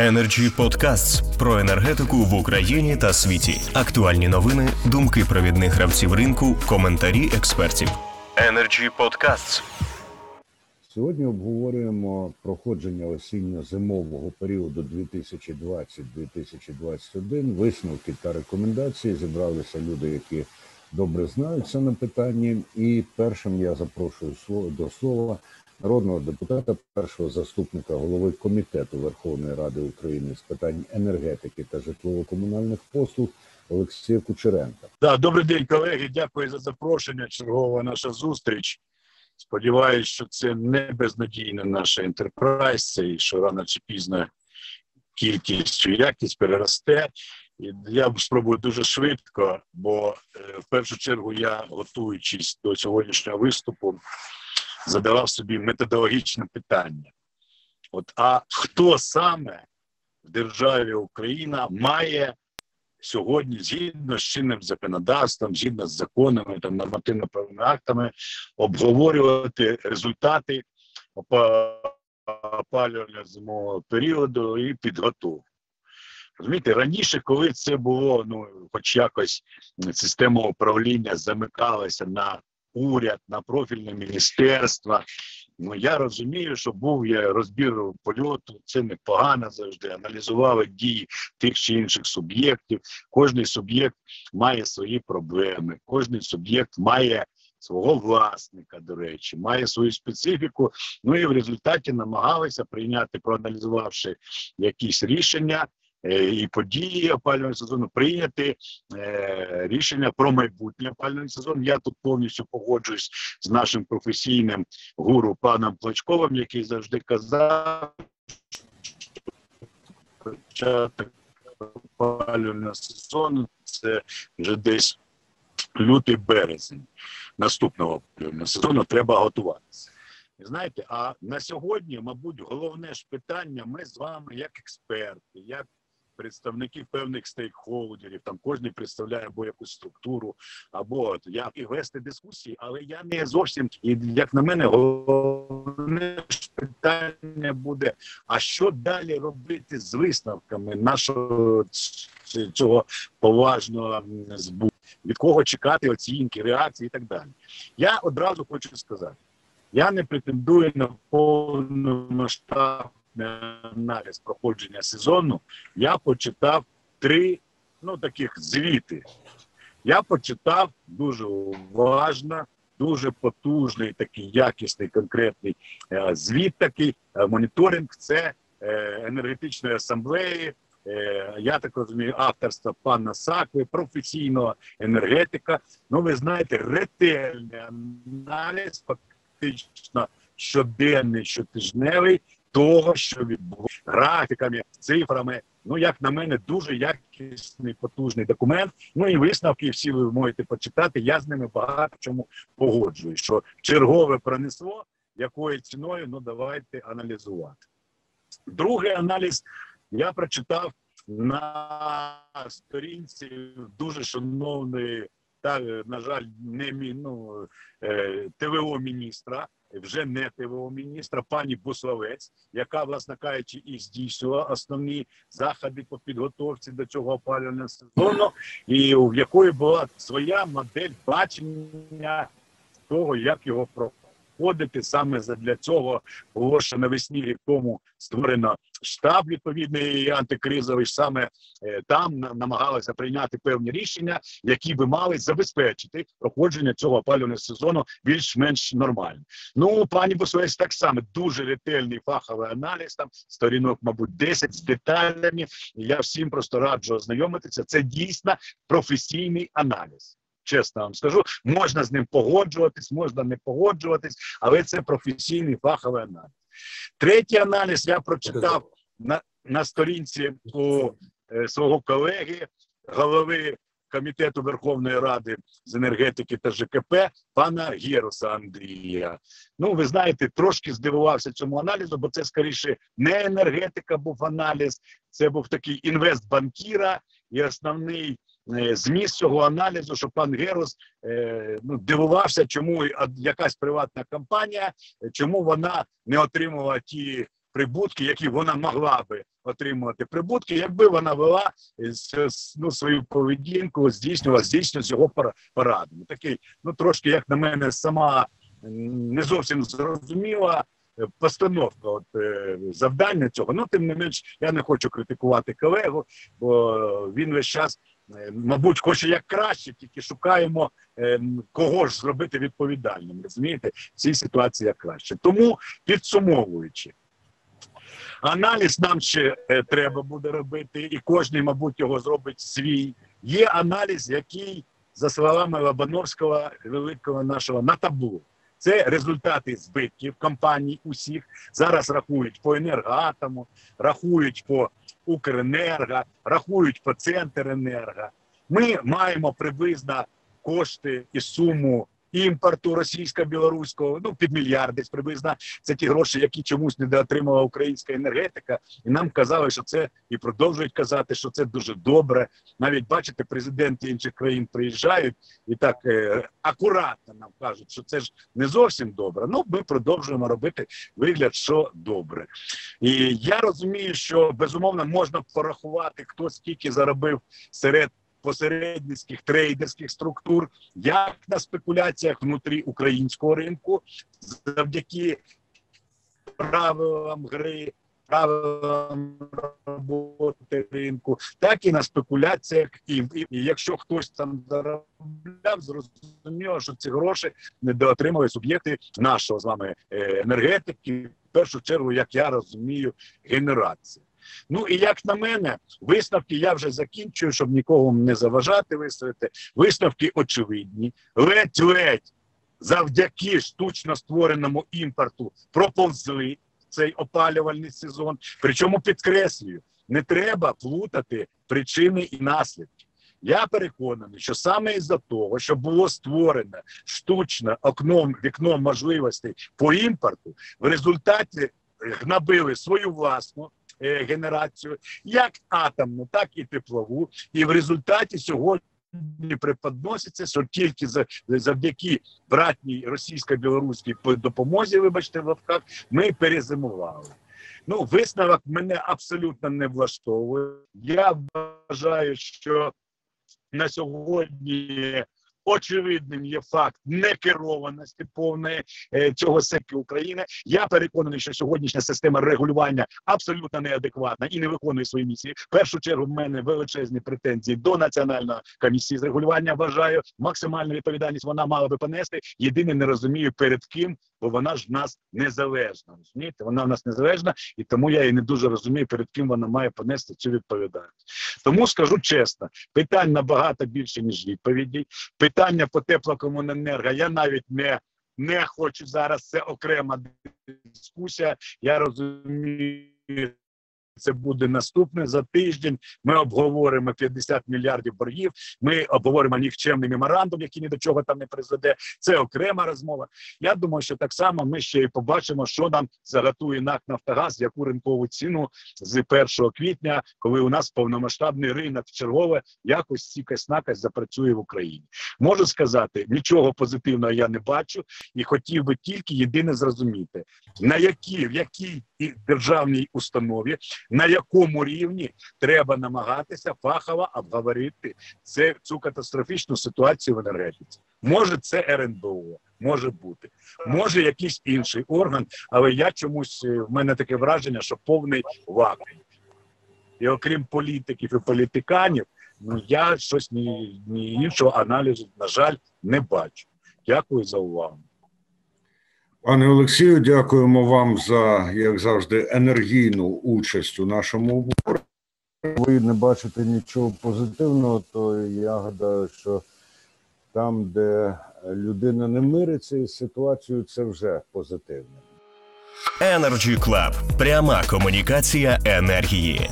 Energy Podcasts про енергетику в Україні та світі. Актуальні новини, думки провідних гравців ринку, коментарі експертів. Energy Podcasts. Сьогодні обговорюємо проходження осінньо-зимового періоду 2020-2021, висновки та рекомендації. Зібралися люди, які добре знаються на питанні. І першим я запрошую до слова народного депутата, першого заступника голови комітету Верховної Ради України з питань енергетики та житлово-комунальних послуг Олексія Кучеренка. Да, добрий день, колеги. Дякую за запрошення. Чергова наша зустріч. Сподіваюсь, що це не безнадійна наша інтерпрайз, і що рано чи пізно кількість чи якість переросте. Я спробую дуже швидко, бо е, в першу чергу я, готуючись до сьогоднішнього виступу, задавав собі методологічне питання: от а хто саме в державі Україна має сьогодні, згідно з чинним законодавством, згідно з законами та нормативно-правовими актами, обговорювати результати опалювального зимового періоду і підготовку? Розумієте, раніше, коли це було, ну хоч якось система управління замикалася на уряд, на профільне міністерство. Ну я розумію, що був я розбір польоту, це непогано завжди. Аналізували дії тих чи інших суб'єктів. Кожний суб'єкт має свої проблеми, кожний суб'єкт має. Свого власника, до речі, має свою специфіку. Ну і в результаті намагалися прийняти, проаналізувавши якісь рішення, і події опалювального сезону прийняти е, рішення про майбутнє опалювальний сезон. Я тут повністю погоджуюсь з нашим професійним гуру паном Плачковим, який завжди казав, початок опалювального сезону це вже десь лютий березень наступного опалювального сезону. Треба готуватися. Знаєте, а на сьогодні, мабуть, головне ж питання: ми з вами, як експерти, як представників певних стейкхолдерів, там кожен представляє або якусь структуру, або як і вести дискусії, але я не зовсім і як на мене, головне питання буде: а що далі робити з висновками нашого цього поважного збу? Від кого чекати оцінки, реакції і так далі? Я одразу хочу сказати: я не претендую на повномасштаб аналіз проходження сезону, я почитав три ну таких звіти. Я почитав дуже уважно, дуже потужний, такий якісний конкретний е, звіт. Такий е, моніторинг це е, енергетичної асамблеї. Е, я так розумію, авторства пана Сакви, професійного енергетика. Ну, ви знаєте, ретельний аналіз, фактично щоденний, щотижневий того, що відбувається графіками, цифрами. Ну, як на мене, дуже якісний потужний документ. Ну і висновки всі ви можете почитати. Я з ними багато чому погоджуюсь, що чергове пронесло, якою ціною ну давайте аналізувати. Другий аналіз я прочитав на сторінці дуже шановної, та на жаль, не ну, е, ТВО міністра вже не ТВО міністра, пані Буславець, яка, власне кажучи, і здійснювала основні заходи по підготовці до цього опалювального сезону, і в якої була своя модель бачення того, як його проходити саме для цього було ще навесні рік створено штаб відповідний антикризовий саме е, там намагалися прийняти певні рішення, які би мали забезпечити проходження цього опалювального сезону більш-менш нормально. Ну пані Босовець так само дуже ретельний фаховий аналіз. Там сторінок, мабуть, 10 з деталями. Я всім просто раджу ознайомитися. Це дійсно професійний аналіз. Чесно вам скажу, можна з ним погоджуватись, можна не погоджуватись, але це професійний фаховий аналіз. Третій аналіз я прочитав на на сторінці у е, свого колеги, голови комітету Верховної Ради з енергетики та ЖКП пана Геруса Андрія. Ну, ви знаєте, трошки здивувався цьому аналізу, бо це скоріше не енергетика був аналіз, це був такий інвест банкіра і основний. Е, зміст цього аналізу, що пан Герус е, ну, дивувався, чому якась приватна компанія, чому вона не отримувала ті прибутки, які вона могла би отримувати прибутки, якби вона вела е, ну, свою поведінку, здійснювала здійснювала з його пора- порадами. Такий, ну трошки, як на мене, сама не зовсім зрозуміла постановка от, завдання цього. Ну, тим не менш, я не хочу критикувати колегу, бо він весь час, мабуть, хоче як краще, тільки шукаємо е, кого ж зробити відповідальним. Розумієте, в цій ситуації як краще. Тому підсумовуючи. Аналіз нам ще е, треба буде робити, і кожен, мабуть, його зробить свій. Є аналіз, який, за словами Лобановського, великого нашого на табло. Це результати збитків компаній усіх. Зараз рахують по енергоатому, рахують по Укренерго, рахують по Центренерго. Ми маємо приблизно кошти і суму імпорту російсько-білоруського, ну під мільярд десь приблизно. Це ті гроші, які чомусь не отримала українська енергетика, і нам казали, що це і продовжують казати, що це дуже добре. Навіть бачите, президенти інших країн приїжджають і так е, акуратно нам кажуть, що це ж не зовсім добре. Ну ми продовжуємо робити вигляд, що добре. І я розумію, що безумовно можна порахувати, хто скільки заробив серед посередницьких трейдерських структур, як на спекуляціях внутрі українського ринку, завдяки правилам гри, правилам роботи ринку, так і на спекуляціях. І, і, якщо хтось там заробляв, зрозуміло, що ці гроші недоотримали суб'єкти нашого з вами е, енергетики, в першу чергу, як я розумію, генерації. Ну і як на мене, висновки я вже закінчую, щоб нікого не заважати виставити. Висновки очевидні. Ледь-ледь завдяки штучно створеному імпорту проповзли цей опалювальний сезон. Причому підкреслюю, не треба плутати причини і наслідки. Я переконаний, що саме із-за того, що було створено штучно окном вікном можливостей по імпорту, в результаті набили свою власну генерацію, як атомну, так і теплову. І в результаті сьогодні преподноситься, що тільки за, завдяки братній російсько-білоруській допомозі, вибачте, в лапках, ми перезимували. Ну, висновок мене абсолютно не влаштовує. Я вважаю, що на сьогодні очевидним є факт некерованості повної е, цього сектору України. Я переконаний, що сьогоднішня система регулювання абсолютно неадекватна і не виконує свої місії. В першу чергу в мене величезні претензії до національної комісії з регулювання. Вважаю максимальну відповідальність вона мала би понести. Єдине не розумію перед ким, бо вона ж в нас незалежна. Розумієте, вона в нас незалежна, і тому я і не дуже розумію, перед ким вона має понести цю відповідальність. Тому скажу чесно, питань набагато більше ніж відповідей. Питання по теплокомуненерго я навіть не, не хочу зараз. Це окрема дискусія. Я розумію. Це буде наступне за тиждень. Ми обговоримо 50 мільярдів боргів. Ми обговоримо нікчемний меморандум, який ні до чого там не призведе. Це окрема розмова. Я думаю, що так само ми ще й побачимо, що нам заготує НАК Нафтогаз, яку ринкову ціну з 1 квітня, коли у нас повномасштабний ринок чергове якось сікась накась запрацює в Україні. Можу сказати, нічого позитивного я не бачу, і хотів би тільки єдине зрозуміти, на якій в якій державній установі, на якому рівні треба намагатися фахово обговорити це цю катастрофічну ситуацію в енергетиці. Може, це РНБО, може бути, може якийсь інший орган, але я чомусь е, в мене таке враження, що повний вакуум. І окрім політиків і політиканів, ну я щось ні, ні іншого аналізу, на жаль, не бачу. Дякую за увагу. Пане Олексію, дякуємо вам за, як завжди, енергійну участь у нашому обговоренні. Ви не бачите нічого позитивного, то я гадаю, що там, де людина не мириться із ситуацією, це вже позитивно. Energy Club. Пряма комунікація енергії.